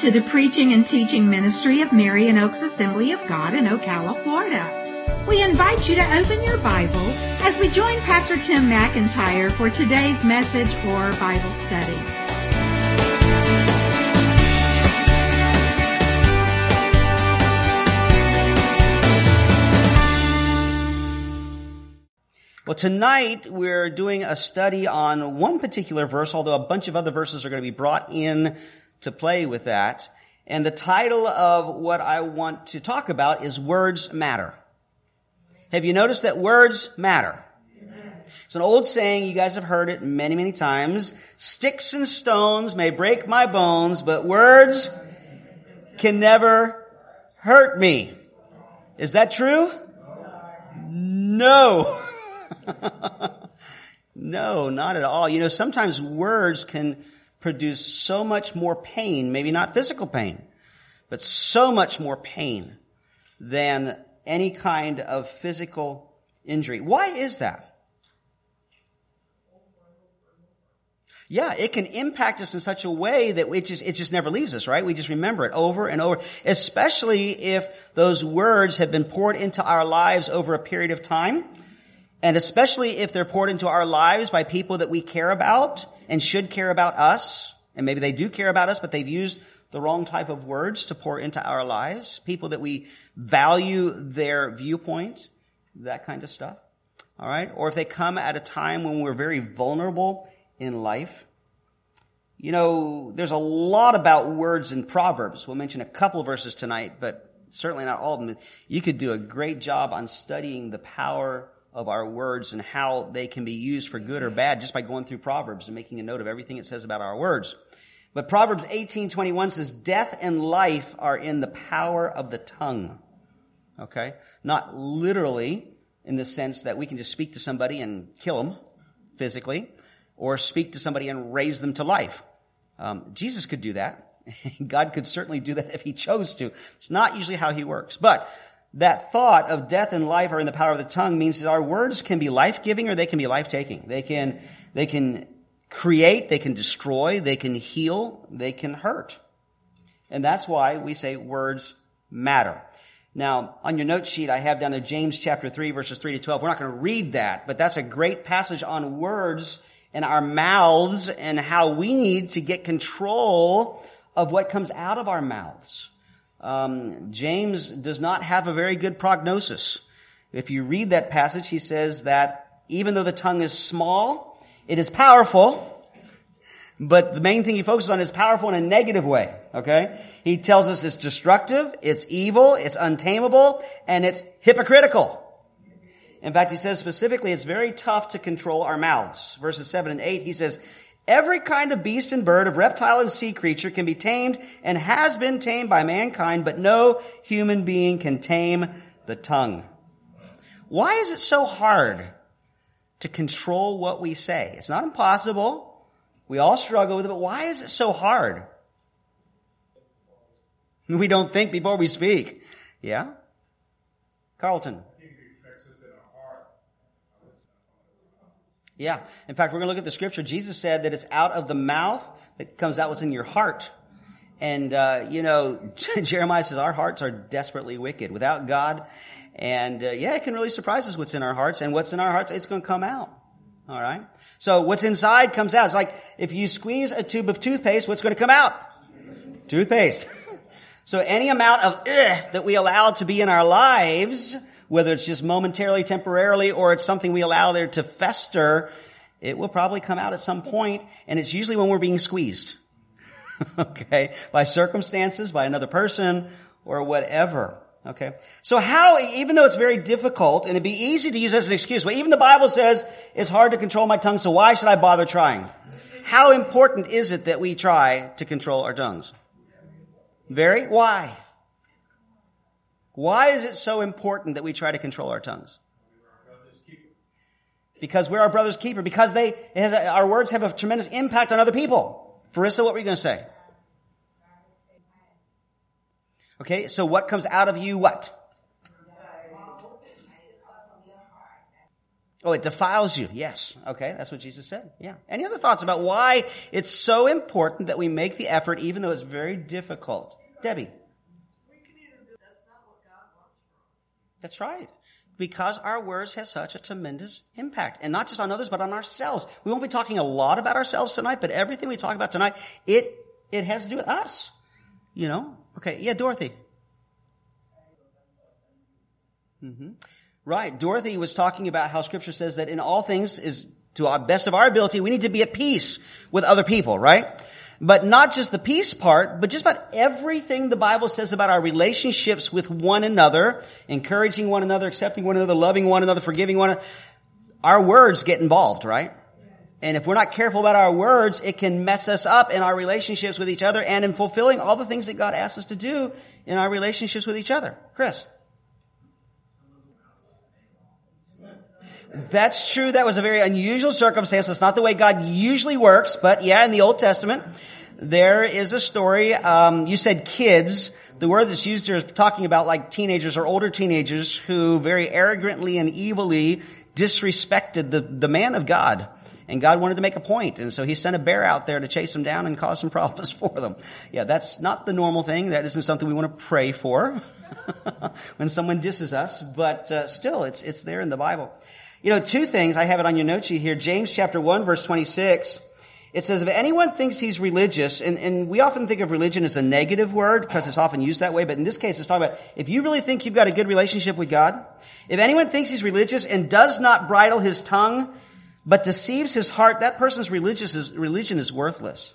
To the preaching and teaching ministry of Marion Oaks Assembly of God in Ocala, Florida. We invite you to open your Bible as we join Pastor Tim McIntyre for today's message or Bible study. Well, tonight we're doing a study on one particular verse, although a bunch of other verses are going to be brought in to play with that. And the title of what I want to talk about is Words Matter. Have you noticed that words matter? It's an old saying, you guys have heard it many, many times. Sticks and stones may break my bones, but words can never hurt me. Is that true? No. no, not at all. You know, sometimes words can produce so much more pain, maybe not physical pain, but so much more pain than any kind of physical injury. Why is that? Yeah, it can impact us in such a way that it just, it just never leaves us, right? We just remember it over and over, especially if those words have been poured into our lives over a period of time. And especially if they're poured into our lives by people that we care about and should care about us. And maybe they do care about us, but they've used the wrong type of words to pour into our lives. People that we value their viewpoint, that kind of stuff. All right. Or if they come at a time when we're very vulnerable in life. You know, there's a lot about words in Proverbs. We'll mention a couple verses tonight, but certainly not all of them. You could do a great job on studying the power of our words and how they can be used for good or bad just by going through Proverbs and making a note of everything it says about our words. But Proverbs 18:21 says death and life are in the power of the tongue. Okay? Not literally in the sense that we can just speak to somebody and kill them physically or speak to somebody and raise them to life. Um, Jesus could do that. God could certainly do that if he chose to. It's not usually how he works. But that thought of death and life are in the power of the tongue means that our words can be life-giving or they can be life-taking. They can, they can create, they can destroy, they can heal, they can hurt. And that's why we say words matter. Now, on your note sheet, I have down there James chapter 3 verses 3 to 12. We're not going to read that, but that's a great passage on words and our mouths and how we need to get control of what comes out of our mouths. Um, James does not have a very good prognosis. If you read that passage, he says that even though the tongue is small, it is powerful. But the main thing he focuses on is powerful in a negative way. Okay? He tells us it's destructive, it's evil, it's untamable, and it's hypocritical. In fact, he says specifically it's very tough to control our mouths. Verses 7 and 8, he says, Every kind of beast and bird, of reptile and sea creature can be tamed and has been tamed by mankind, but no human being can tame the tongue. Why is it so hard to control what we say? It's not impossible. We all struggle with it, but why is it so hard? We don't think before we speak. Yeah? Carlton. Yeah. In fact, we're going to look at the scripture. Jesus said that it's out of the mouth that comes out what's in your heart. And, uh, you know, Jeremiah says our hearts are desperately wicked without God. And, uh, yeah, it can really surprise us what's in our hearts. And what's in our hearts, it's going to come out. All right. So what's inside comes out. It's like if you squeeze a tube of toothpaste, what's going to come out? Toothpaste. so any amount of that we allow to be in our lives whether it's just momentarily, temporarily, or it's something we allow there to fester, it will probably come out at some point, and it's usually when we're being squeezed. okay? By circumstances, by another person, or whatever. Okay? So how, even though it's very difficult, and it'd be easy to use as an excuse, but even the Bible says it's hard to control my tongue, so why should I bother trying? How important is it that we try to control our tongues? Very? Why? Why is it so important that we try to control our tongues? Because we're our brother's keeper. Because they, a, our words have a tremendous impact on other people. Farissa, what were you going to say? Okay, so what comes out of you, what? Oh, it defiles you. Yes. Okay. That's what Jesus said. Yeah. Any other thoughts about why it's so important that we make the effort even though it's very difficult? Debbie. That's right. Because our words have such a tremendous impact. And not just on others, but on ourselves. We won't be talking a lot about ourselves tonight, but everything we talk about tonight, it, it has to do with us. You know? Okay. Yeah, Dorothy. Mm-hmm. Right. Dorothy was talking about how scripture says that in all things is to our best of our ability, we need to be at peace with other people, right? But not just the peace part, but just about everything the Bible says about our relationships with one another, encouraging one another, accepting one another, loving one another, forgiving one another. Our words get involved, right? And if we're not careful about our words, it can mess us up in our relationships with each other and in fulfilling all the things that God asks us to do in our relationships with each other. Chris. That's true. That was a very unusual circumstance. That's not the way God usually works, but yeah, in the Old Testament, there is a story. Um, you said kids. The word that's used here is talking about like teenagers or older teenagers who very arrogantly and evilly disrespected the, the man of God. And God wanted to make a point, and so He sent a bear out there to chase them down and cause some problems for them. Yeah, that's not the normal thing. That isn't something we want to pray for when someone disses us, but uh, still, it's it's there in the Bible. You know, two things. I have it on your note sheet here. James chapter 1 verse 26. It says, if anyone thinks he's religious, and, and we often think of religion as a negative word because it's often used that way, but in this case it's talking about if you really think you've got a good relationship with God, if anyone thinks he's religious and does not bridle his tongue, but deceives his heart, that person's religious is, religion is worthless.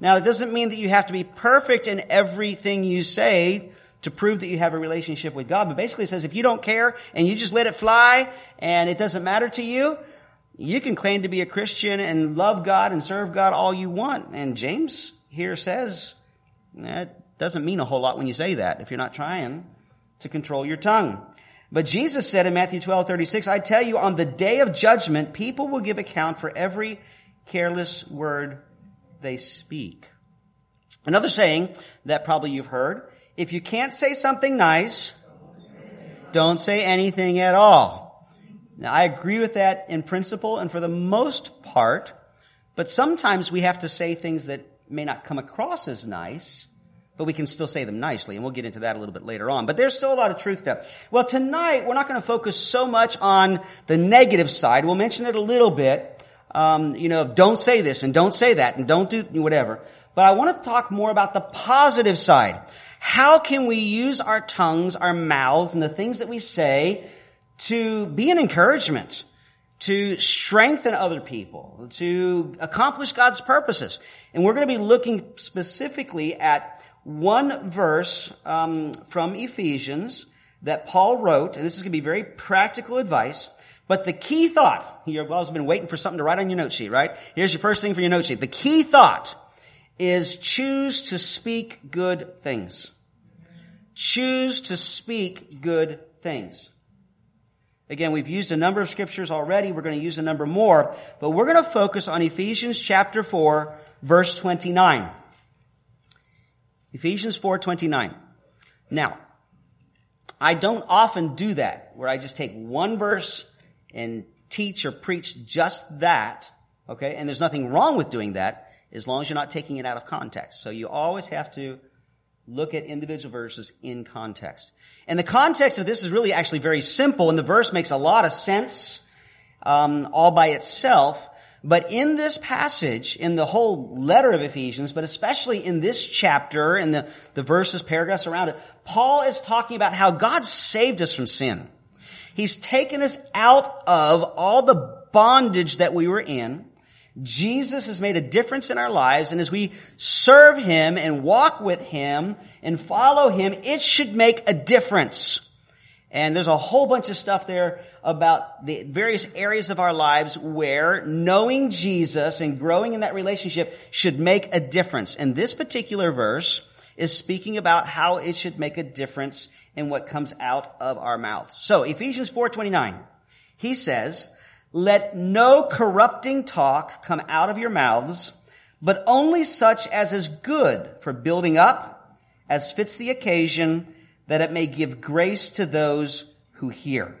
Now, it doesn't mean that you have to be perfect in everything you say to prove that you have a relationship with God. But basically it says if you don't care and you just let it fly and it doesn't matter to you, you can claim to be a Christian and love God and serve God all you want. And James here says that doesn't mean a whole lot when you say that if you're not trying to control your tongue. But Jesus said in Matthew 12, 36, I tell you, on the day of judgment, people will give account for every careless word they speak. Another saying that probably you've heard if you can't say something nice, don't say anything at all. Now, I agree with that in principle and for the most part, but sometimes we have to say things that may not come across as nice, but we can still say them nicely, and we'll get into that a little bit later on. But there's still a lot of truth there. Well, tonight, we're not going to focus so much on the negative side. We'll mention it a little bit. Um, you know, don't say this and don't say that and don't do whatever. But I want to talk more about the positive side. How can we use our tongues, our mouths, and the things that we say to be an encouragement, to strengthen other people, to accomplish God's purposes? And we're going to be looking specifically at one verse um, from Ephesians that Paul wrote, and this is going to be very practical advice. But the key thought, you've always been waiting for something to write on your note sheet, right? Here's your first thing for your note sheet. The key thought is choose to speak good things. Choose to speak good things. Again, we've used a number of scriptures already. We're going to use a number more, but we're going to focus on Ephesians chapter 4, verse 29. Ephesians 4:29. Now, I don't often do that where I just take one verse and teach or preach just that, okay? And there's nothing wrong with doing that as long as you're not taking it out of context. So you always have to look at individual verses in context. And the context of this is really actually very simple, and the verse makes a lot of sense um, all by itself. But in this passage, in the whole letter of Ephesians, but especially in this chapter and the, the verses, paragraphs around it, Paul is talking about how God saved us from sin. He's taken us out of all the bondage that we were in. Jesus has made a difference in our lives, and as we serve Him and walk with Him and follow Him, it should make a difference. And there's a whole bunch of stuff there about the various areas of our lives where knowing Jesus and growing in that relationship should make a difference. And this particular verse is speaking about how it should make a difference in what comes out of our mouths. So Ephesians 4:29, he says, let no corrupting talk come out of your mouths, but only such as is good for building up, as fits the occasion, that it may give grace to those who hear.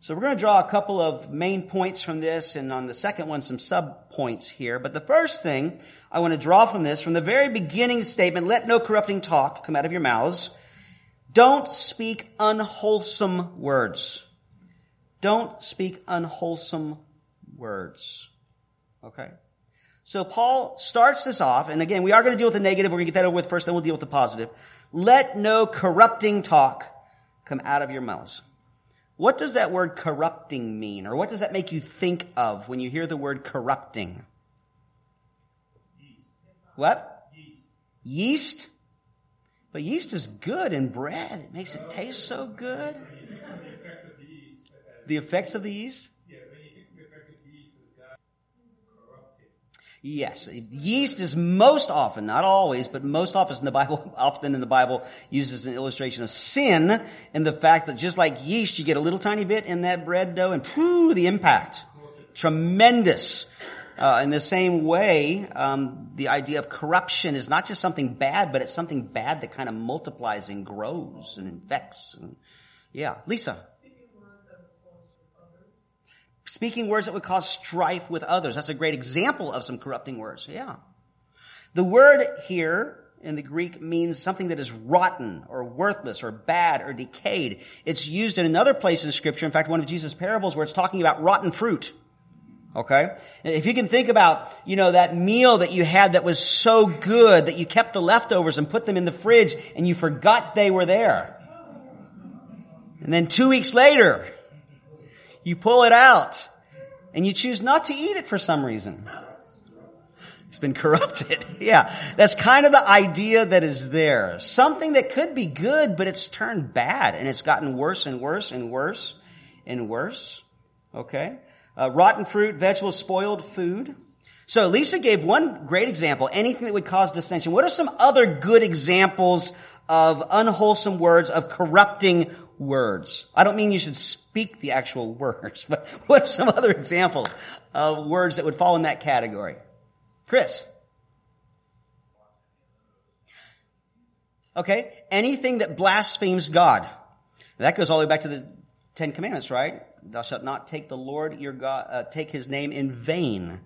So we're going to draw a couple of main points from this, and on the second one, some sub points here. But the first thing I want to draw from this, from the very beginning statement, let no corrupting talk come out of your mouths. Don't speak unwholesome words. Don't speak unwholesome words. Okay? So Paul starts this off, and again, we are going to deal with the negative. We're going to get that over with first, then we'll deal with the positive. Let no corrupting talk come out of your mouths. What does that word corrupting mean? Or what does that make you think of when you hear the word corrupting? Yeast. What? Yeast. Yeast? But yeast is good in bread. It makes it taste so good. The effects of the yeast? Yes, yeast is most often, not always, but most often in the Bible, often in the Bible uses an illustration of sin and the fact that just like yeast, you get a little tiny bit in that bread dough and phew, the impact. Tremendous. Uh, in the same way, um, the idea of corruption is not just something bad, but it's something bad that kind of multiplies and grows and infects. And, yeah, Lisa speaking words that would cause strife with others. That's a great example of some corrupting words. Yeah. The word here in the Greek means something that is rotten or worthless or bad or decayed. It's used in another place in scripture. In fact, one of Jesus' parables where it's talking about rotten fruit. Okay? If you can think about, you know, that meal that you had that was so good that you kept the leftovers and put them in the fridge and you forgot they were there. And then two weeks later, you pull it out and you choose not to eat it for some reason. It's been corrupted. yeah. That's kind of the idea that is there. Something that could be good, but it's turned bad and it's gotten worse and worse and worse and worse. Okay. Uh, rotten fruit, vegetables, spoiled food. So Lisa gave one great example, anything that would cause dissension. What are some other good examples of unwholesome words, of corrupting words. I don't mean you should speak the actual words, but what are some other examples of words that would fall in that category? Chris. Okay, anything that blasphemes God. That goes all the way back to the Ten Commandments, right? Thou shalt not take the Lord your God, uh, take his name in vain.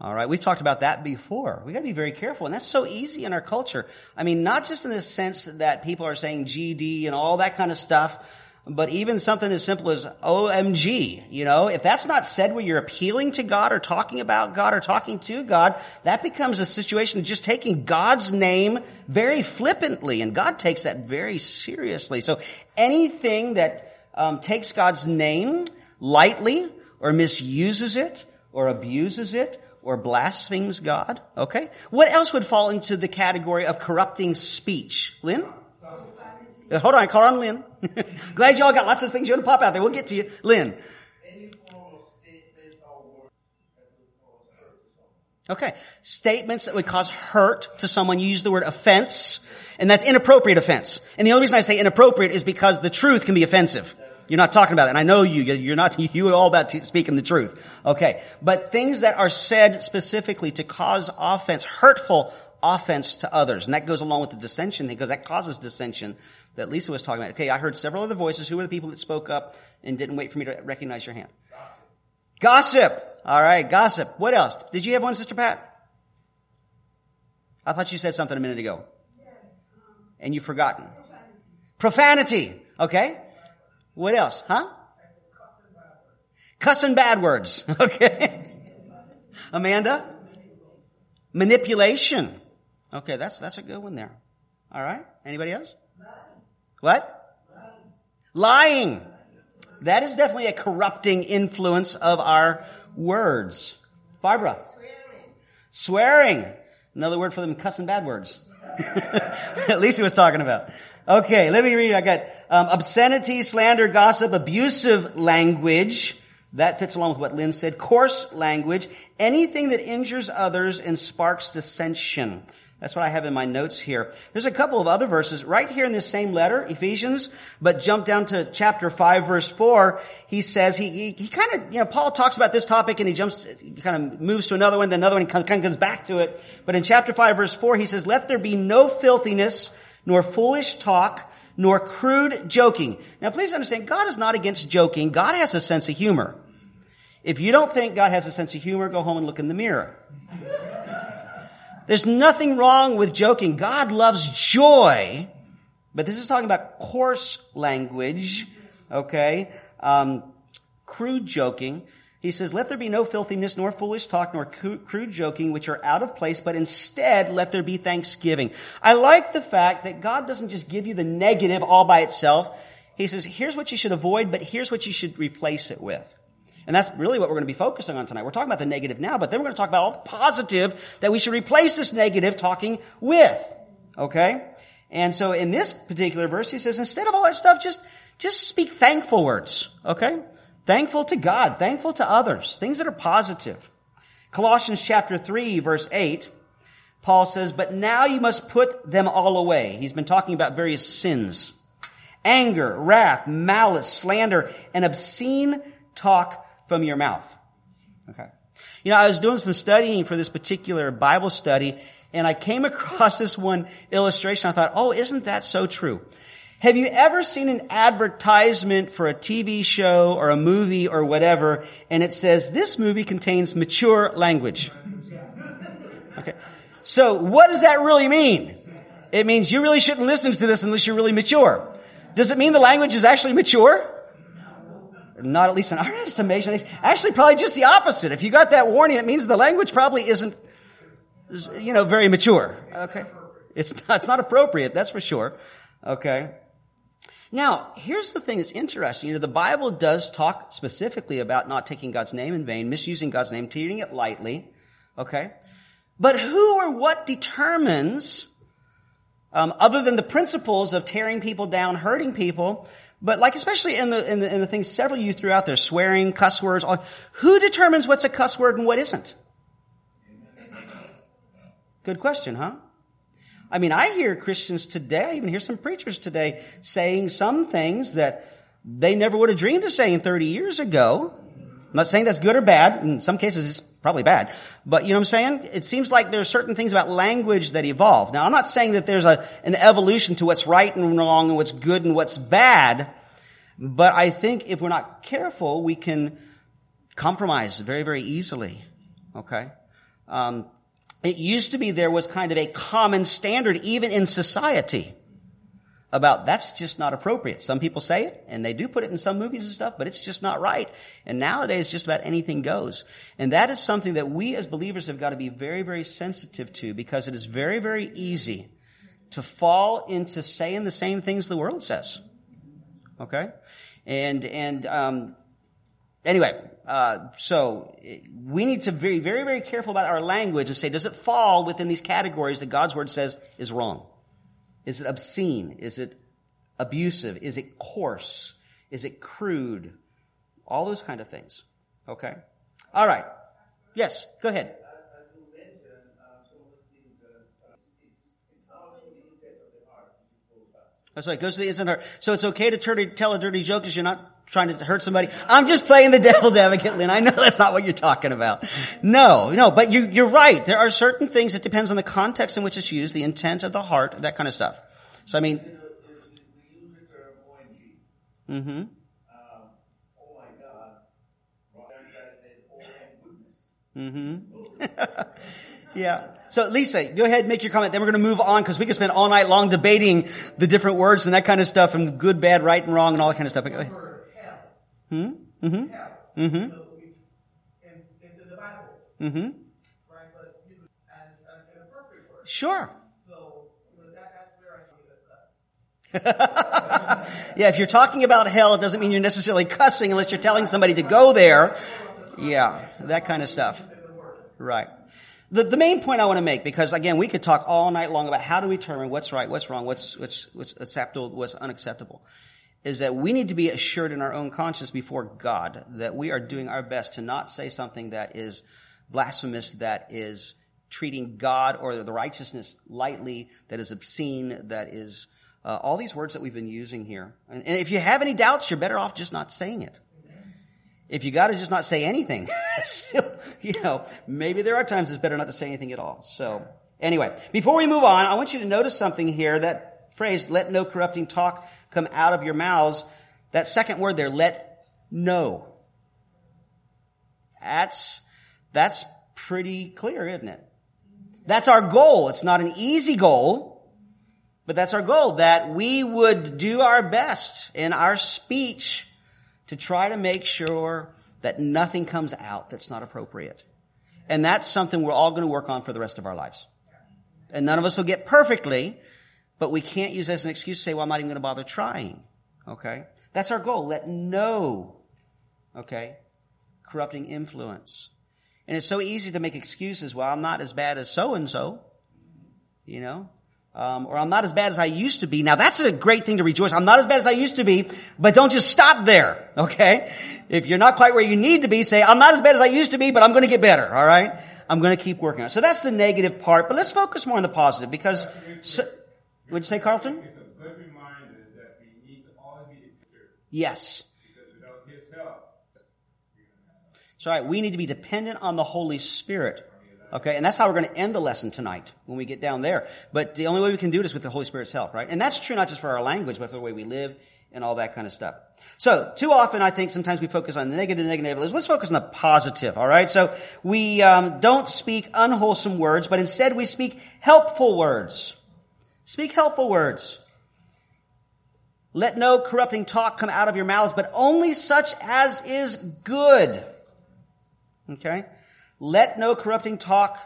All right, we've talked about that before. We got to be very careful, and that's so easy in our culture. I mean, not just in the sense that people are saying GD and all that kind of stuff, but even something as simple as OMG. You know, if that's not said where you're appealing to God or talking about God or talking to God, that becomes a situation of just taking God's name very flippantly, and God takes that very seriously. So anything that um, takes God's name lightly or misuses it or abuses it or blasphemes God. Okay? What else would fall into the category of corrupting speech? Lynn? Uh, hold on, call on Lynn. Glad y'all got lots of things you want to pop out there. We'll get to you. Lynn. Okay. Statements that would cause hurt to someone. You use the word offense, and that's inappropriate offense. And the only reason I say inappropriate is because the truth can be offensive. You're not talking about it. And I know you. You're not, you are all about speaking the truth. Okay. But things that are said specifically to cause offense, hurtful offense to others. And that goes along with the dissension because that causes dissension that Lisa was talking about. Okay. I heard several other voices. Who were the people that spoke up and didn't wait for me to recognize your hand? Gossip. Gossip. All right. Gossip. What else? Did you have one, Sister Pat? I thought you said something a minute ago. Yes. Um, and you've forgotten. Profanity. Profanity. Okay. What else? Huh? Cussing bad words. Okay. Amanda? Manipulation. Okay, that's, that's a good one there. All right. Anybody else? What? Lying. That is definitely a corrupting influence of our words. Barbara? Swearing. Swearing. Another word for them cussing bad words. At least he was talking about. Okay, let me read. I got um, obscenity, slander, gossip, abusive language. That fits along with what Lynn said. Coarse language. Anything that injures others and sparks dissension. That's what I have in my notes here. There's a couple of other verses right here in this same letter, Ephesians, but jump down to chapter 5 verse 4. He says, he, he, he kind of, you know, Paul talks about this topic and he jumps, he kind of moves to another one, then another one, kind of comes back to it. But in chapter 5 verse 4, he says, let there be no filthiness, nor foolish talk, nor crude joking. Now please understand, God is not against joking. God has a sense of humor. If you don't think God has a sense of humor, go home and look in the mirror. There's nothing wrong with joking. God loves joy. But this is talking about coarse language, okay? Um, crude joking. He says, let there be no filthiness, nor foolish talk, nor crude joking, which are out of place, but instead let there be thanksgiving. I like the fact that God doesn't just give you the negative all by itself. He says, here's what you should avoid, but here's what you should replace it with. And that's really what we're going to be focusing on tonight. We're talking about the negative now, but then we're going to talk about all the positive that we should replace this negative talking with. Okay? And so in this particular verse, he says, instead of all that stuff, just, just speak thankful words. Okay? Thankful to God, thankful to others, things that are positive. Colossians chapter 3 verse 8, Paul says, but now you must put them all away. He's been talking about various sins. Anger, wrath, malice, slander, and obscene talk from your mouth. Okay. You know, I was doing some studying for this particular Bible study and I came across this one illustration. I thought, oh, isn't that so true? Have you ever seen an advertisement for a TV show or a movie or whatever, and it says, this movie contains mature language? Okay. So what does that really mean? It means you really shouldn't listen to this unless you're really mature. Does it mean the language is actually mature? Not at least in our estimation. Actually, probably just the opposite. If you got that warning, it means the language probably isn't, you know, very mature. Okay. It's not, it's not appropriate, that's for sure. Okay. Now, here's the thing that's interesting. You know, the Bible does talk specifically about not taking God's name in vain, misusing God's name, treating it lightly. Okay? But who or what determines, um, other than the principles of tearing people down, hurting people, but like especially in the, in the, in the things several you threw out there, swearing, cuss words, all, who determines what's a cuss word and what isn't? Good question, huh? I mean, I hear Christians today, I even hear some preachers today saying some things that they never would have dreamed of saying 30 years ago. I'm not saying that's good or bad. In some cases, it's probably bad. But you know what I'm saying? It seems like there are certain things about language that evolve. Now, I'm not saying that there's a, an evolution to what's right and wrong and what's good and what's bad. But I think if we're not careful, we can compromise very, very easily. Okay? Um, it used to be there was kind of a common standard even in society about that's just not appropriate. Some people say it and they do put it in some movies and stuff, but it's just not right. And nowadays just about anything goes. And that is something that we as believers have got to be very, very sensitive to because it is very, very easy to fall into saying the same things the world says. Okay? And, and, um, anyway, uh, so we need to be very, very careful about our language and say, does it fall within these categories that God's word says is wrong? Is it obscene? Is it abusive? Is it coarse? Is it crude? All those kind of things. Okay? All right. Yes, go ahead. That's right. It goes to the inside heart. So it's okay to tell a dirty joke because you're not trying to hurt somebody. I'm just playing the devil's advocate, Lynn. I know that's not what you're talking about. No, no, but you, you're right. There are certain things that depends on the context in which it's used, the intent of the heart, that kind of stuff. So I mean. Mm-hmm. Mm-hmm. yeah. So Lisa, go ahead and make your comment. Then we're going to move on because we could spend all night long debating the different words and that kind of stuff and good, bad, right, and wrong and all that kind of stuff. Hmm? Mm-hmm. Mm-hmm. It's in the Bible. Mm-hmm. Right? But as an appropriate word. Sure. So you know, that, that's where I see this yeah, if you're talking about hell, it doesn't mean you're necessarily cussing unless you're telling somebody to go there. Yeah, that kind of stuff. Right. The, the main point I want to make, because again, we could talk all night long about how do we determine what's right, what's wrong, what's, what's, what's acceptable, what's unacceptable is that we need to be assured in our own conscience before God that we are doing our best to not say something that is blasphemous, that is treating God or the righteousness lightly, that is obscene, that is uh, all these words that we've been using here. And, and, if you have any doubts, you're better off just not saying it. If you got to just not say anything, you know, maybe there are times it's better not to say anything at all. So anyway, before we move on, I want you to notice something here that that phrase, let no corrupting talk come out of your mouths, that second word there, let no. That's, that's pretty clear, isn't it? That's our goal. It's not an easy goal, but that's our goal, that we would do our best in our speech to try to make sure that nothing comes out that's not appropriate. And that's something we're all going to work on for the rest of our lives. And none of us will get perfectly, but we can't use as an excuse to say, well, I'm not even going to bother trying. Okay? That's our goal. Let no, okay, corrupting influence. And it's so easy to make excuses. Well, I'm not as bad as so and so, you know, um, or I'm not as bad as I used to be. Now that's a great thing to rejoice. I'm not as bad as I used to be, but don't just stop there. Okay, if you're not quite where you need to be, say I'm not as bad as I used to be, but I'm going to get better. All right, I'm going to keep working on it. So that's the negative part. But let's focus more on the positive because. So, would you say, Carlton? It's a good reminder that we need to all be prepared. Yes. Because without His help, So, all right, we need to be dependent on the Holy Spirit. Okay, and that's how we're going to end the lesson tonight when we get down there. But the only way we can do it is with the Holy Spirit's help, right? And that's true not just for our language, but for the way we live and all that kind of stuff. So, too often I think sometimes we focus on the and negative, negative. Let's focus on the positive, all right? So, we um, don't speak unwholesome words, but instead we speak helpful words. Speak helpful words. Let no corrupting talk come out of your mouths, but only such as is good. Okay? Let no corrupting talk.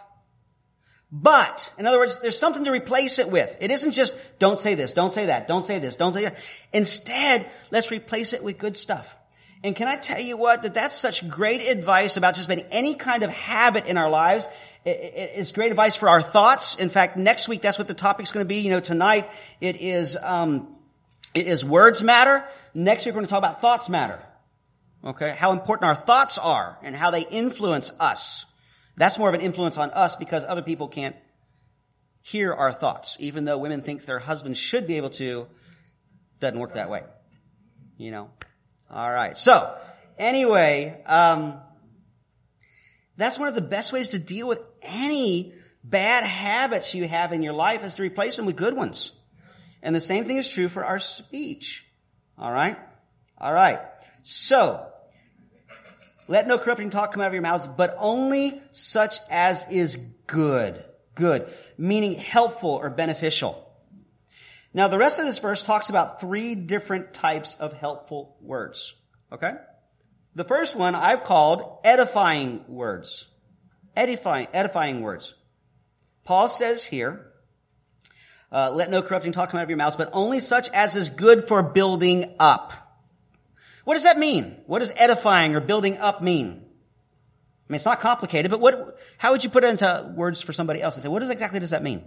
But, in other words, there's something to replace it with. It isn't just, don't say this, don't say that, don't say this, don't say that. Instead, let's replace it with good stuff. And can I tell you what? That that's such great advice about just about any kind of habit in our lives. It's great advice for our thoughts. In fact, next week, that's what the topic's going to be. You know, tonight, it is, um, it is words matter. Next week, we're going to talk about thoughts matter. Okay? How important our thoughts are and how they influence us. That's more of an influence on us because other people can't hear our thoughts. Even though women think their husbands should be able to, doesn't work that way. You know? Alright. So, anyway, um, that's one of the best ways to deal with any bad habits you have in your life is to replace them with good ones. And the same thing is true for our speech. Alright? Alright. So, let no corrupting talk come out of your mouths, but only such as is good. Good. Meaning helpful or beneficial. Now the rest of this verse talks about three different types of helpful words. Okay? The first one I've called edifying words. Edifying, edifying words. Paul says here, uh, let no corrupting talk come out of your mouths, but only such as is good for building up. What does that mean? What does edifying or building up mean? I mean, it's not complicated, but what, how would you put it into words for somebody else and say, what exactly does that mean?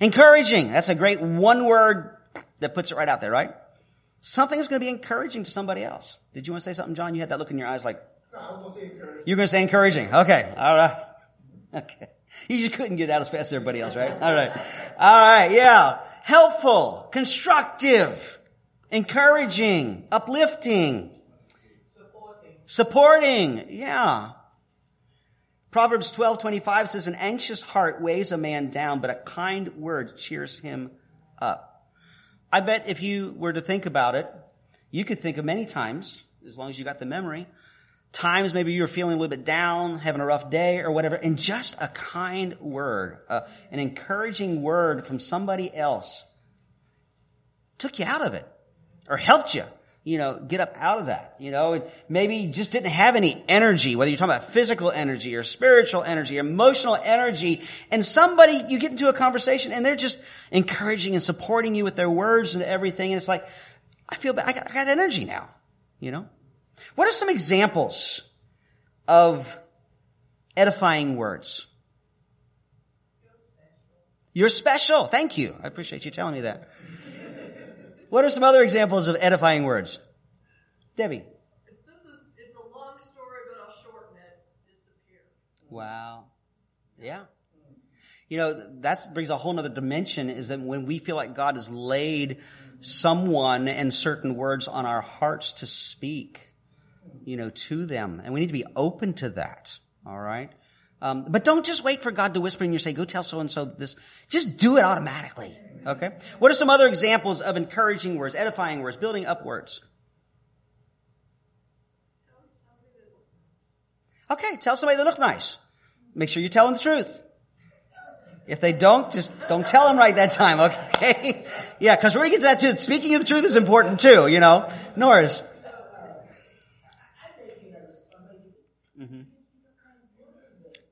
Encouraging. That's a great one word that puts it right out there, right? Something is going to be encouraging to somebody else. Did you want to say something, John? You had that look in your eyes like, No, I was gonna say encouraging. you're going to say encouraging. Okay. All right. Okay. You just couldn't get out as fast as everybody else, right? All right. All right. Yeah. Helpful, constructive, encouraging, uplifting, Supporting. supporting. Yeah. Proverbs 12:25 says an anxious heart weighs a man down, but a kind word cheers him up. I bet if you were to think about it, you could think of many times, as long as you got the memory, times maybe you were feeling a little bit down, having a rough day or whatever, and just a kind word, uh, an encouraging word from somebody else took you out of it or helped you, you know, get up out of that, you know, and maybe just didn't have any energy, whether you're talking about physical energy or spiritual energy, emotional energy, and somebody, you get into a conversation and they're just encouraging and supporting you with their words and everything, and it's like, I feel bad, I got, I got energy now, you know? What are some examples of edifying words? You're special. Thank you. I appreciate you telling me that. What are some other examples of edifying words? Debbie. This is, it's a long story, but I'll shorten it. Disappear. Wow. Yeah. You know, that brings a whole nother dimension is that when we feel like God has laid someone and certain words on our hearts to speak, you know, to them. And we need to be open to that. All right. Um, but don't just wait for God to whisper in your say, go tell so and so this. Just do it automatically. Okay. What are some other examples of encouraging words, edifying words, building up words? Okay, tell somebody they look nice. Make sure you tell them the truth. If they don't, just don't tell them right that time, okay? yeah, because we're get to that too. Speaking of the truth is important too, you know. Norris.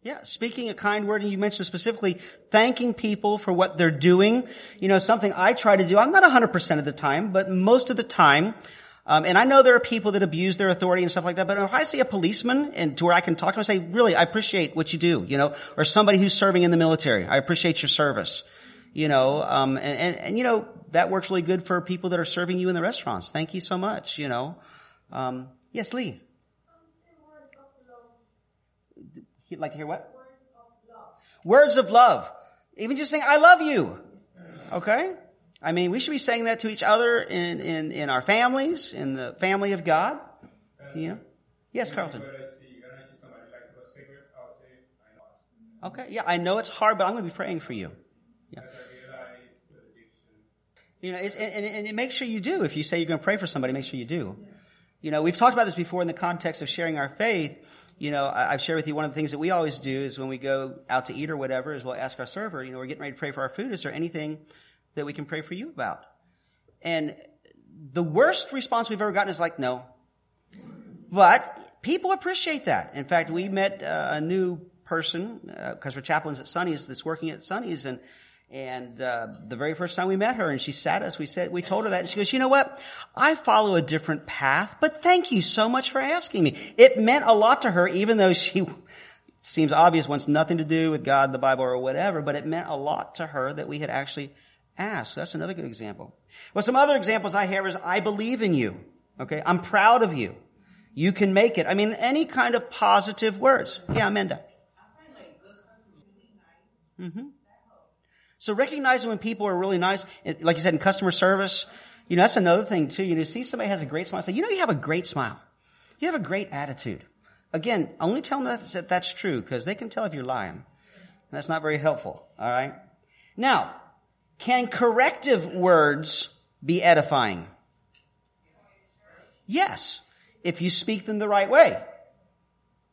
Yeah, speaking a kind word, and you mentioned specifically thanking people for what they're doing. You know, something I try to do, I'm not 100% of the time, but most of the time, um, and I know there are people that abuse their authority and stuff like that, but if I see a policeman and to where I can talk to him and say, really, I appreciate what you do, you know, or somebody who's serving in the military, I appreciate your service, you know, um, and, and, and, you know, that works really good for people that are serving you in the restaurants. Thank you so much, you know. Um, yes, Lee. You'd like to hear what? Words of love. Even just saying, I love you. Okay? I mean, we should be saying that to each other in, in, in our families, in the family of God. You know? Yes, Carlton. Okay, yeah, I know it's hard, but I'm going to be praying for you. Yeah. You know, it's, and, and, and make sure you do. If you say you're going to pray for somebody, make sure you do. You know, we've talked about this before in the context of sharing our faith. You know, I've shared with you one of the things that we always do is when we go out to eat or whatever, is we'll ask our server, you know, we're getting ready to pray for our food. Is there anything that we can pray for you about? And the worst response we've ever gotten is like, no. But people appreciate that. In fact, we met uh, a new person, because uh, we're chaplains at Sonny's, that's working at Sonny's, and and uh, the very first time we met her, and she sat us, we said, we told her that, and she goes, "You know what? I follow a different path, but thank you so much for asking me. It meant a lot to her, even though she seems obvious wants nothing to do with God, the Bible, or whatever. But it meant a lot to her that we had actually asked. That's another good example. Well, some other examples I have is, I believe in you. Okay, I'm proud of you. You can make it. I mean, any kind of positive words. Yeah, Amanda. Mm-hmm. So recognizing when people are really nice, like you said, in customer service, you know, that's another thing too. You know, see somebody has a great smile, say, you know, you have a great smile. You have a great attitude. Again, only tell them that that's true because they can tell if you're lying. That's not very helpful. All right. Now, can corrective words be edifying? Yes, if you speak them the right way.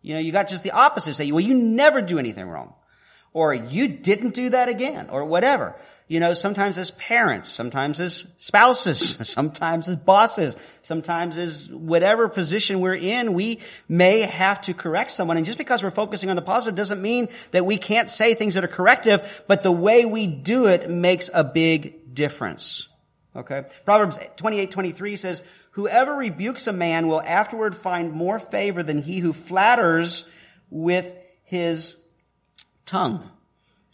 You know, you got just the opposite. Say, well, you never do anything wrong or you didn't do that again, or whatever. You know, sometimes as parents, sometimes as spouses, sometimes as bosses, sometimes as whatever position we're in, we may have to correct someone. And just because we're focusing on the positive doesn't mean that we can't say things that are corrective, but the way we do it makes a big difference. Okay? Proverbs 28, 23 says, Whoever rebukes a man will afterward find more favor than he who flatters with his tongue.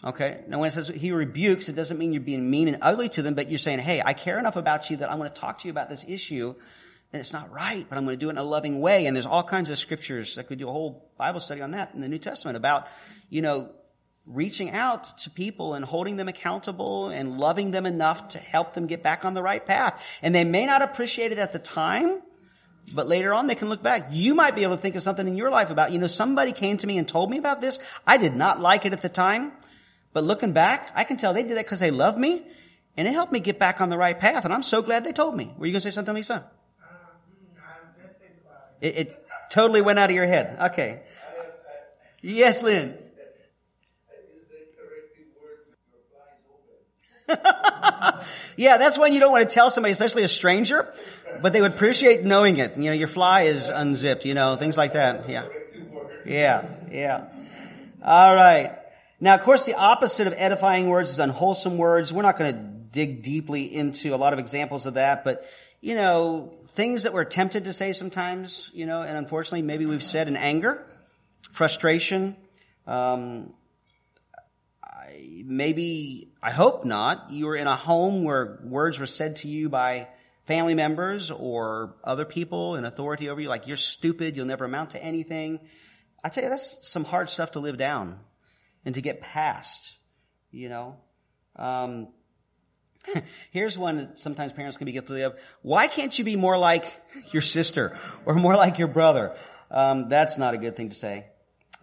Okay? Now when it says he rebukes, it doesn't mean you're being mean and ugly to them, but you're saying, hey, I care enough about you that I'm going to talk to you about this issue. And it's not right, but I'm going to do it in a loving way. And there's all kinds of scriptures. I could do a whole Bible study on that in the New Testament about, you know, reaching out to people and holding them accountable and loving them enough to help them get back on the right path. And they may not appreciate it at the time, but later on, they can look back. You might be able to think of something in your life about, you know, somebody came to me and told me about this. I did not like it at the time. But looking back, I can tell they did that because they love me and it helped me get back on the right path. And I'm so glad they told me. Were you going to say something, Lisa? It, it totally went out of your head. Okay. Yes, Lynn. yeah, that's when you don't want to tell somebody, especially a stranger, but they would appreciate knowing it. You know, your fly is unzipped, you know, things like that. Yeah. Yeah, yeah. All right. Now, of course, the opposite of edifying words is unwholesome words. We're not going to dig deeply into a lot of examples of that, but, you know, things that we're tempted to say sometimes, you know, and unfortunately, maybe we've said in anger, frustration, um, maybe, I hope not, you were in a home where words were said to you by family members or other people in authority over you, like you're stupid, you'll never amount to anything. I tell you, that's some hard stuff to live down and to get past, you know. Um, here's one that sometimes parents can be guilty of. Why can't you be more like your sister or more like your brother? Um, that's not a good thing to say.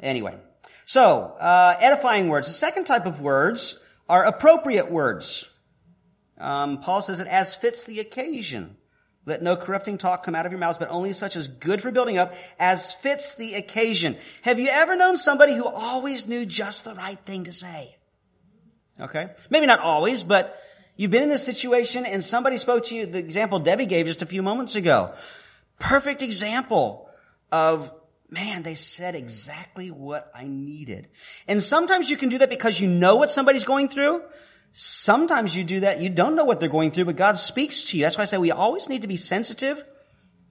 Anyway, So, uh, edifying words. The second type of words are appropriate words. Um, Paul says it as fits the occasion. Let no corrupting talk come out of your mouths, but only such as good for building up, as fits the occasion. Have you ever known somebody who always knew just the right thing to say? Okay? Maybe not always, but you've been in a situation and somebody spoke to you, the example Debbie gave just a few moments ago. Perfect example of, man, they said exactly what I needed. And sometimes you can do that because you know what somebody's going through. Sometimes you do that, you don't know what they're going through, but God speaks to you. That's why I say we always need to be sensitive,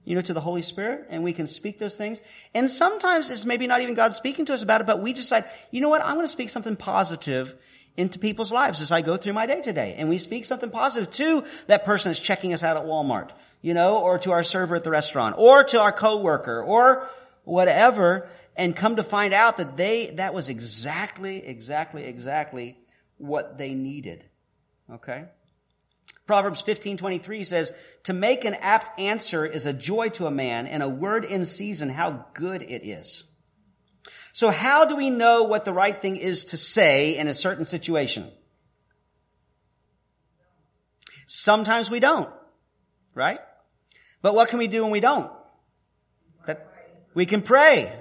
you know, to the Holy Spirit, and we can speak those things. And sometimes it's maybe not even God speaking to us about it, but we decide, you know what, I'm going to speak something positive into people's lives as I go through my day today. And we speak something positive to that person that's checking us out at Walmart, you know, or to our server at the restaurant, or to our coworker, or whatever, and come to find out that they, that was exactly, exactly, exactly what they needed. Okay? Proverbs 15:23 says, "To make an apt answer is a joy to a man, and a word in season how good it is." So how do we know what the right thing is to say in a certain situation? Sometimes we don't, right? But what can we do when we don't? That we can pray.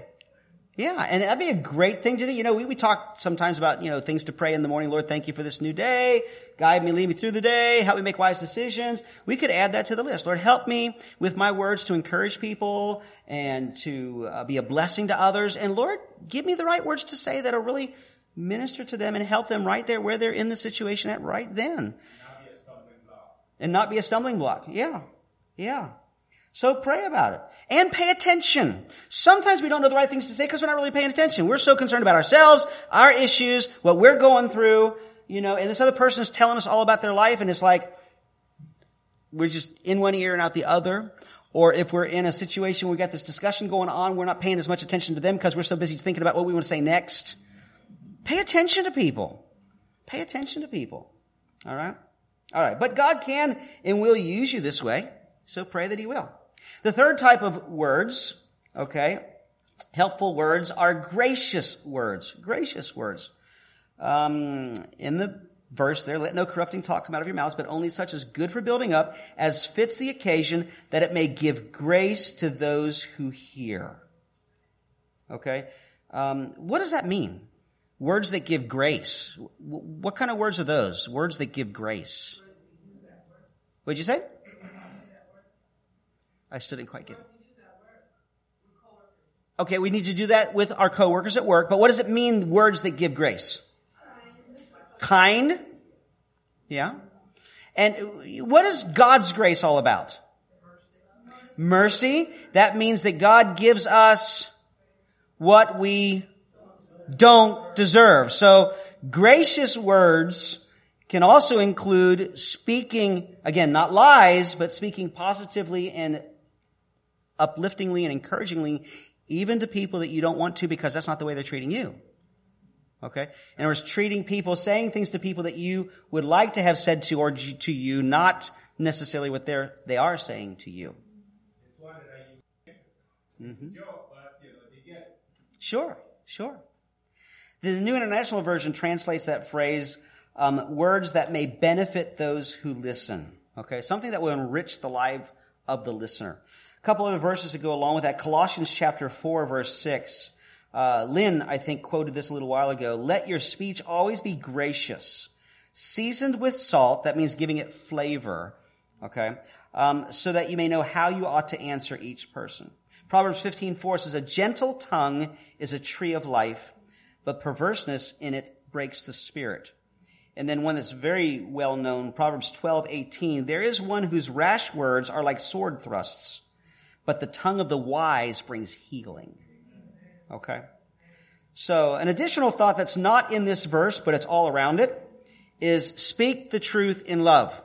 Yeah, and that'd be a great thing to do. You know, we, we talk sometimes about, you know, things to pray in the morning. Lord, thank you for this new day. Guide me, lead me through the day. Help me make wise decisions. We could add that to the list. Lord, help me with my words to encourage people and to uh, be a blessing to others. And Lord, give me the right words to say that'll really minister to them and help them right there where they're in the situation at right then. Not be a stumbling block. And not be a stumbling block. Yeah. Yeah. So pray about it. And pay attention. Sometimes we don't know the right things to say because we're not really paying attention. We're so concerned about ourselves, our issues, what we're going through, you know, and this other person is telling us all about their life and it's like, we're just in one ear and out the other. Or if we're in a situation we got this discussion going on, we're not paying as much attention to them because we're so busy thinking about what we want to say next. Pay attention to people. Pay attention to people. All right? All right. But God can and will use you this way. So pray that He will. The third type of words, okay, helpful words are gracious words. Gracious words. Um, in the verse there, let no corrupting talk come out of your mouths, but only such as good for building up, as fits the occasion, that it may give grace to those who hear. Okay? Um, what does that mean? Words that give grace. What kind of words are those? Words that give grace. What'd you say? I still didn't quite get it. Okay, we need to do that with our coworkers at work, but what does it mean, words that give grace? Kind. Yeah. And what is God's grace all about? Mercy. That means that God gives us what we don't deserve. So gracious words can also include speaking, again, not lies, but speaking positively and upliftingly and encouragingly, even to people that you don't want to because that's not the way they're treating you. Okay? In other words, treating people, saying things to people that you would like to have said to or to you, not necessarily what they're, they are saying to you. It's one that I use Mm-hmm. joke, but you know, they get it. Sure, sure. The New International Version translates that phrase, um, words that may benefit those who listen. Okay, something that will enrich the life of the listener. Couple other verses that go along with that. Colossians chapter 4 verse 6. Uh, Lynn, I think, quoted this a little while ago. Let your speech always be gracious, seasoned with salt. That means giving it flavor. Okay. Um, so that you may know how you ought to answer each person. Proverbs 15:4 says, "A gentle tongue is a tree of life, but perverseness in it breaks the spirit." And then one that's very well known, Proverbs 12:18, "There is one whose rash words are like sword thrusts, but the tongue of the wise brings healing." Okay? So, an additional thought that's not in this verse, but it's all around it, is speak the truth in love.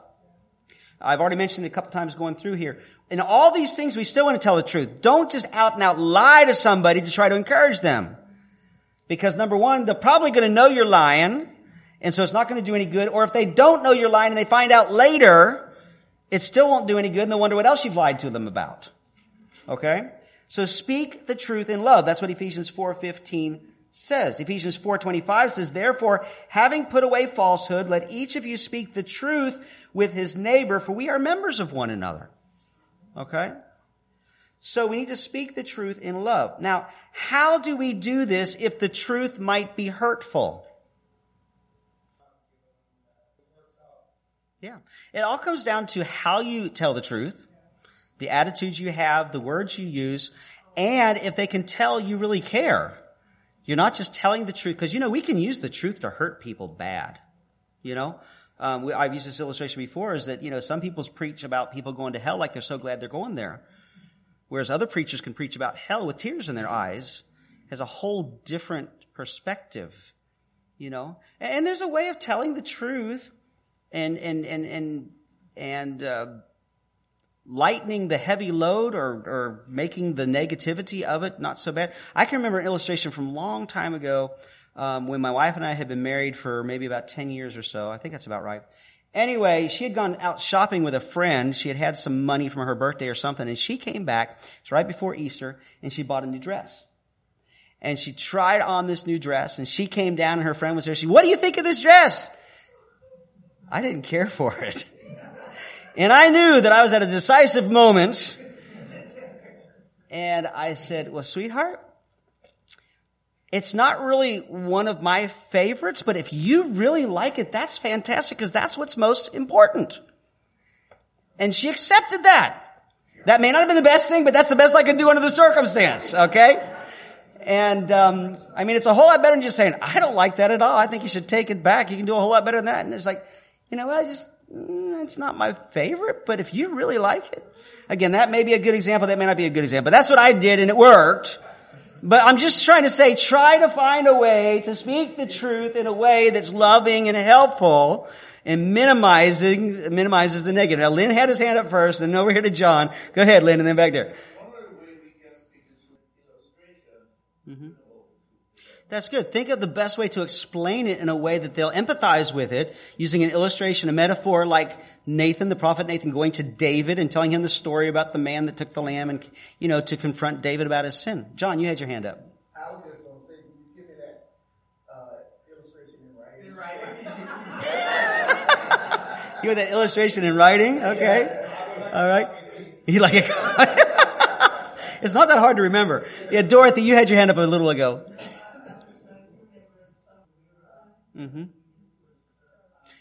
I've already mentioned it a couple times going through here. In all these things, we still want to tell the truth. Don't just out and out lie to somebody to try to encourage them. Because number one, they're probably going to know you're lying, and so it's not going to do any good. Or if they don't know you're lying and they find out later, it still won't do any good, and they'll wonder what else you've lied to them about. Okay? So speak the truth in love. That's what Ephesians 4.15 says. Ephesians 4:25 says, "Therefore, having put away falsehood, let each of you speak the truth with his neighbor, for we are members of one another." Okay? So we need to speak the truth in love. Now, how do we do this if the truth might be hurtful? Yeah. It all comes down to how you tell the truth, the attitudes you have, the words you use, and if they can tell you really care. You're not just telling the truth, because you know, we can use the truth to hurt people bad. You know? Um, we, I've used this illustration before is that, you know, some people preach about people going to hell like they're so glad they're going there. Whereas other preachers can preach about hell with tears in their eyes, has a whole different perspective, you know? And, and there's a way of telling the truth and, and, and, and, and, uh, lightening the heavy load or, or making the negativity of it not so bad. I can remember an illustration from a long time ago um, when my wife and I had been married for maybe about 10 years or so. I think that's about right. Anyway, she had gone out shopping with a friend. She had had some money from her birthday or something, and she came back. It's right before Easter, and she bought a new dress. And she tried on this new dress, and she came down, and her friend was there. She, what do you think of this dress? I didn't care for it. And I knew that I was at a decisive moment. And I said, well, sweetheart, it's not really one of my favorites, but if you really like it, that's fantastic because that's what's most important. And she accepted that. That may not have been the best thing, but that's the best I could do under the circumstance, okay? And, um, I mean, it's a whole lot better than just saying, I don't like that at all. I think you should take it back. You can do a whole lot better than that. And it's like, you know, I just, Mm, it's not my favorite, but if you really like it, again, that may be a good example. That may not be a good example, but that's what I did and it worked. But I'm just trying to say, try to find a way to speak the truth in a way that's loving and helpful and minimizing, minimizes the negative. Now, Lynn had his hand up first, then over here to John. Go ahead, Lynn, and then back there. That's good. Think of the best way to explain it in a way that they'll empathize with it, using an illustration, a metaphor like Nathan, the prophet Nathan, going to David and telling him the story about the man that took the lamb and, you know, to confront David about his sin. John, you had your hand up. I was just going to say, you give me that uh, illustration in writing? In writing. You want that illustration in writing? Okay. All right. You like it? it's not that hard to remember. Yeah, Dorothy, you had your hand up a little ago. Mm-hmm.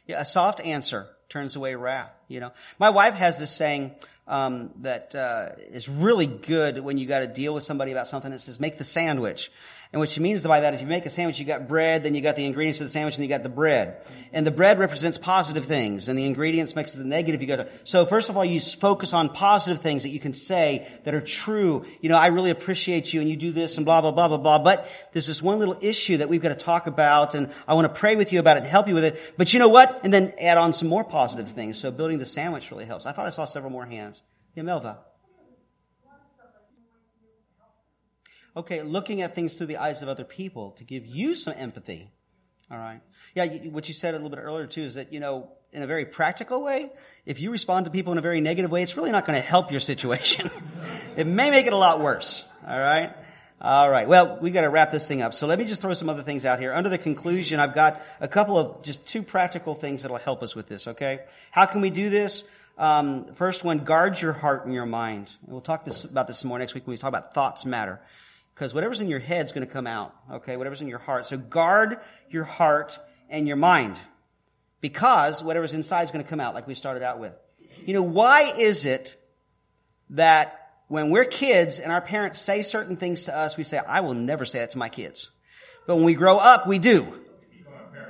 Yeah, a soft answer turns away wrath. You know, my wife has this saying um, that uh, is really good when you got to deal with somebody about something. It says, "Make the sandwich." And what she means by that is you make a sandwich, you got bread, then you got the ingredients of the sandwich, and you got the bread. And the bread represents positive things, and the ingredients makes the negative. You got so first of all, you focus on positive things that you can say that are true. You know, I really appreciate you, and you do this, and blah, blah, blah, blah, blah. But there's this one little issue that we've got to talk about, and I want to pray with you about it and help you with it. But you know what? And then add on some more positive things. So building the sandwich really helps. I thought I saw several more hands. Yeah, Melva. Okay, looking at things through the eyes of other people to give you some empathy. All right. Yeah, you, what you said a little bit earlier too is that, you know, in a very practical way, if you respond to people in a very negative way, it's really not going to help your situation. it may make it a lot worse. All right. All right. Well, we got to wrap this thing up. So let me just throw some other things out here. Under the conclusion, I've got a couple of just two practical things that'll help us with this. Okay. How can we do this? Um, first one, guard your heart and your mind. And we'll talk this, about this more next week when we talk about thoughts matter. Because whatever's in your head is going to come out. Okay. Whatever's in your heart. So guard your heart and your mind. Because whatever's inside is going to come out like we started out with. You know, why is it that when we're kids and our parents say certain things to us, we say, I will never say that to my kids. But when we grow up, we do.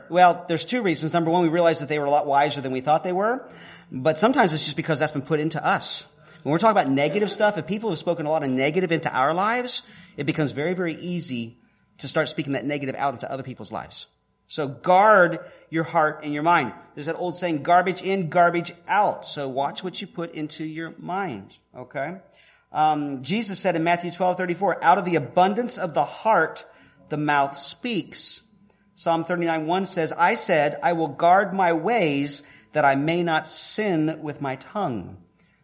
Well, there's two reasons. Number one, we realize that they were a lot wiser than we thought they were. But sometimes it's just because that's been put into us. When we're talking about negative stuff, if people have spoken a lot of negative into our lives, it becomes very, very easy to start speaking that negative out into other people's lives. So guard your heart and your mind. There's that old saying, garbage in, garbage out. So watch what you put into your mind. Okay? Um, Jesus said in Matthew 12, 34, out of the abundance of the heart, the mouth speaks. Psalm 39, 1 says, I said, I will guard my ways that I may not sin with my tongue.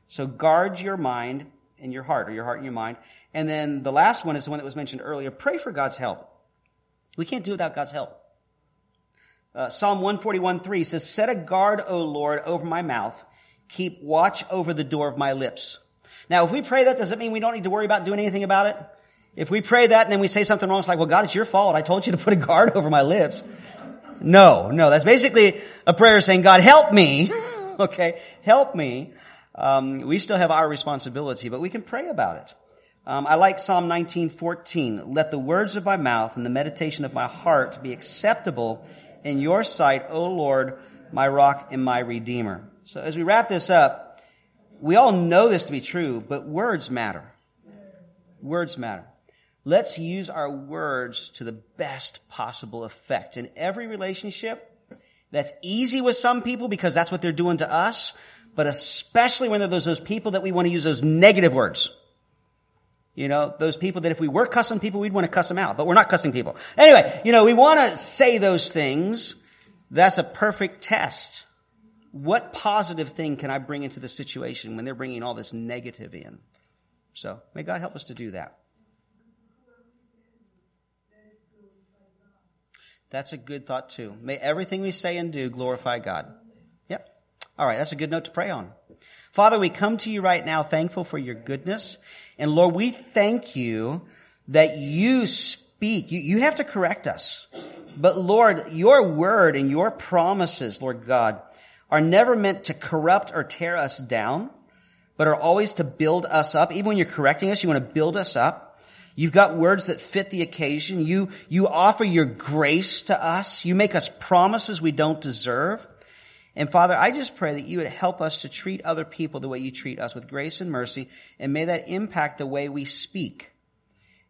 So guard your mind and your heart, or your heart and your mind. And then the last one is the one that was mentioned earlier. Pray for God's help. We can't do it without God's help. Uh, Psalm 141:3 says, "Set a guard, O Lord, over my mouth. Keep watch over the door of my lips." Now, if we pray that, does it mean we don't need to worry about doing anything about it? If we pray that and then we say something wrong, it's like, well, God, it's your fault. I told you to put a guard over my lips. No, no, that's basically a prayer saying, God, help me. okay, help me. Um, we still have our responsibility, but we can pray about it. Um, I like Psalm 19:14. Let the words of my mouth and the meditation of my heart be acceptable in your sight, O Lord, my rock and my redeemer. So as we wrap this up, we all know this to be true, but words matter. Words matter. Let's use our words to the best possible effect in every relationship. That's easy with some people because that's what they're doing to us, but especially when there's those people that we want to use those negative words. You know, those people that if we were cussing people, we'd want to cuss them out, but we're not cussing people. Anyway, you know, we want to say those things. That's a perfect test. What positive thing can I bring into the situation when they're bringing all this negative in? So may God help us to do that. That's a good thought too. May everything we say and do glorify God. All right. That's a good note to pray on. Father, we come to you right now thankful for your goodness. And Lord, we thank you that you speak. You, you have to correct us. But Lord, your word and your promises, Lord God, are never meant to corrupt or tear us down, but are always to build us up. Even when you're correcting us, you want to build us up. You've got words that fit the occasion. You, you offer your grace to us. You make us promises we don't deserve. And Father, I just pray that you would help us to treat other people the way you treat us with grace and mercy, and may that impact the way we speak.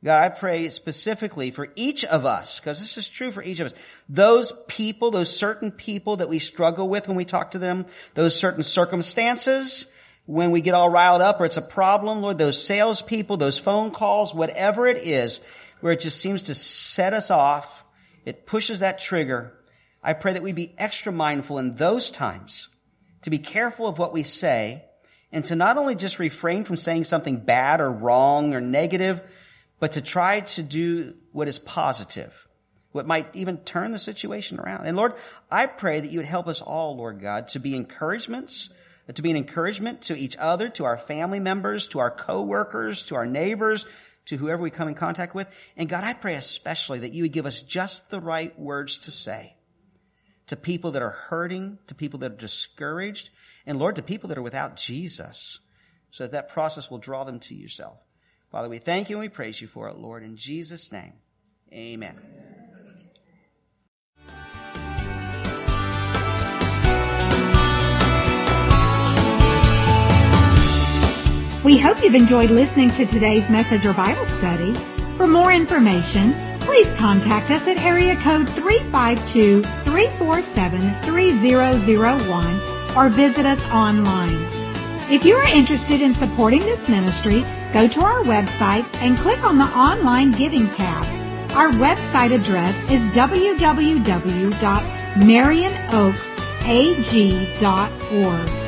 God, I pray specifically for each of us, because this is true for each of us. Those people, those certain people that we struggle with when we talk to them, those certain circumstances, when we get all riled up or it's a problem, Lord, those salespeople, those phone calls, whatever it is, where it just seems to set us off, it pushes that trigger. I pray that we be extra mindful in those times to be careful of what we say and to not only just refrain from saying something bad or wrong or negative, but to try to do what is positive, what might even turn the situation around. And Lord, I pray that you would help us all, Lord God, to be encouragements, to be an encouragement to each other, to our family members, to our coworkers, to our neighbors, to whoever we come in contact with. And God, I pray especially that you would give us just the right words to say to people that are hurting, to people that are discouraged, and Lord, to people that are without Jesus, so that that process will draw them to yourself. Father, we thank you and we praise you for it, Lord. In Jesus' name, amen. We hope you've enjoyed listening to today's message or Bible study. For more information, please contact us at area code 352-347-3001 or visit us online. If you are interested in supporting this ministry, go to our website and click on the online giving tab. Our website address is www.marionoaksag.org.